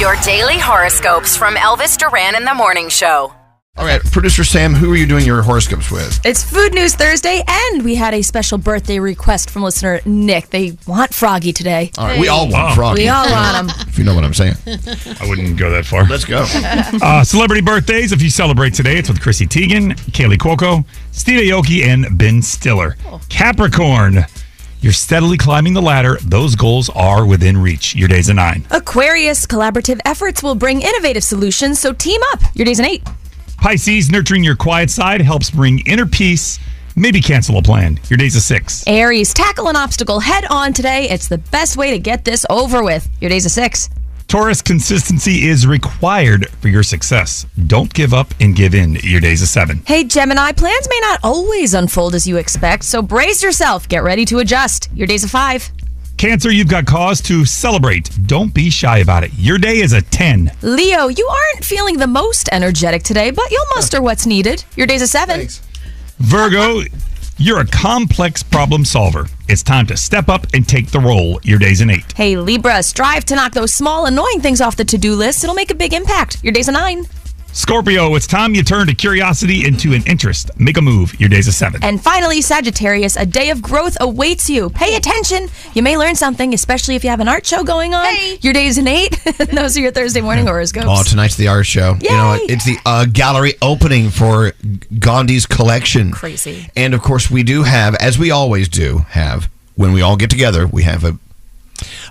Your daily horoscopes from Elvis Duran in the Morning Show. All right, producer Sam, who are you doing your horoscopes with? It's Food News Thursday, and we had a special birthday request from listener Nick. They want Froggy today. All right, we all want Froggy. We all want him. If you know what I'm saying. I wouldn't go that far. Let's go. Uh, celebrity birthdays. If you celebrate today, it's with Chrissy Teigen, Kaley Cuoco, Steve Aoki, and Ben Stiller. Capricorn. You're steadily climbing the ladder. Those goals are within reach. Your day's a nine. Aquarius collaborative efforts will bring innovative solutions, so team up. Your day's an eight. Pisces, nurturing your quiet side helps bring inner peace. Maybe cancel a plan. Your day's a six. Aries, tackle an obstacle head on today. It's the best way to get this over with. Your day's a six. Taurus, consistency is required for your success. Don't give up and give in. Your day's a seven. Hey, Gemini, plans may not always unfold as you expect, so brace yourself. Get ready to adjust. Your day's a five. Cancer, you've got cause to celebrate. Don't be shy about it. Your day is a 10. Leo, you aren't feeling the most energetic today, but you'll muster what's needed. Your day's a seven. Virgo, you're a complex problem solver. It's time to step up and take the role. Your day's an eight. Hey, Libra, strive to knock those small, annoying things off the to do list. It'll make a big impact. Your day's a nine. Scorpio, it's time you turn a curiosity into an interest. Make a move. Your day's a seven. And finally, Sagittarius, a day of growth awaits you. Pay attention. You may learn something, especially if you have an art show going on. Your day's an eight. Those are your Thursday morning horoscopes. Oh, tonight's the art show. You know, it's the uh, gallery opening for Gandhi's collection. Crazy. And of course, we do have, as we always do, have when we all get together, we have a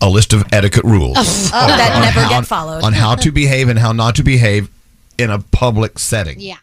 a list of etiquette rules Oh, that on never how- get followed. on how to behave and how not to behave in a public setting. Yeah.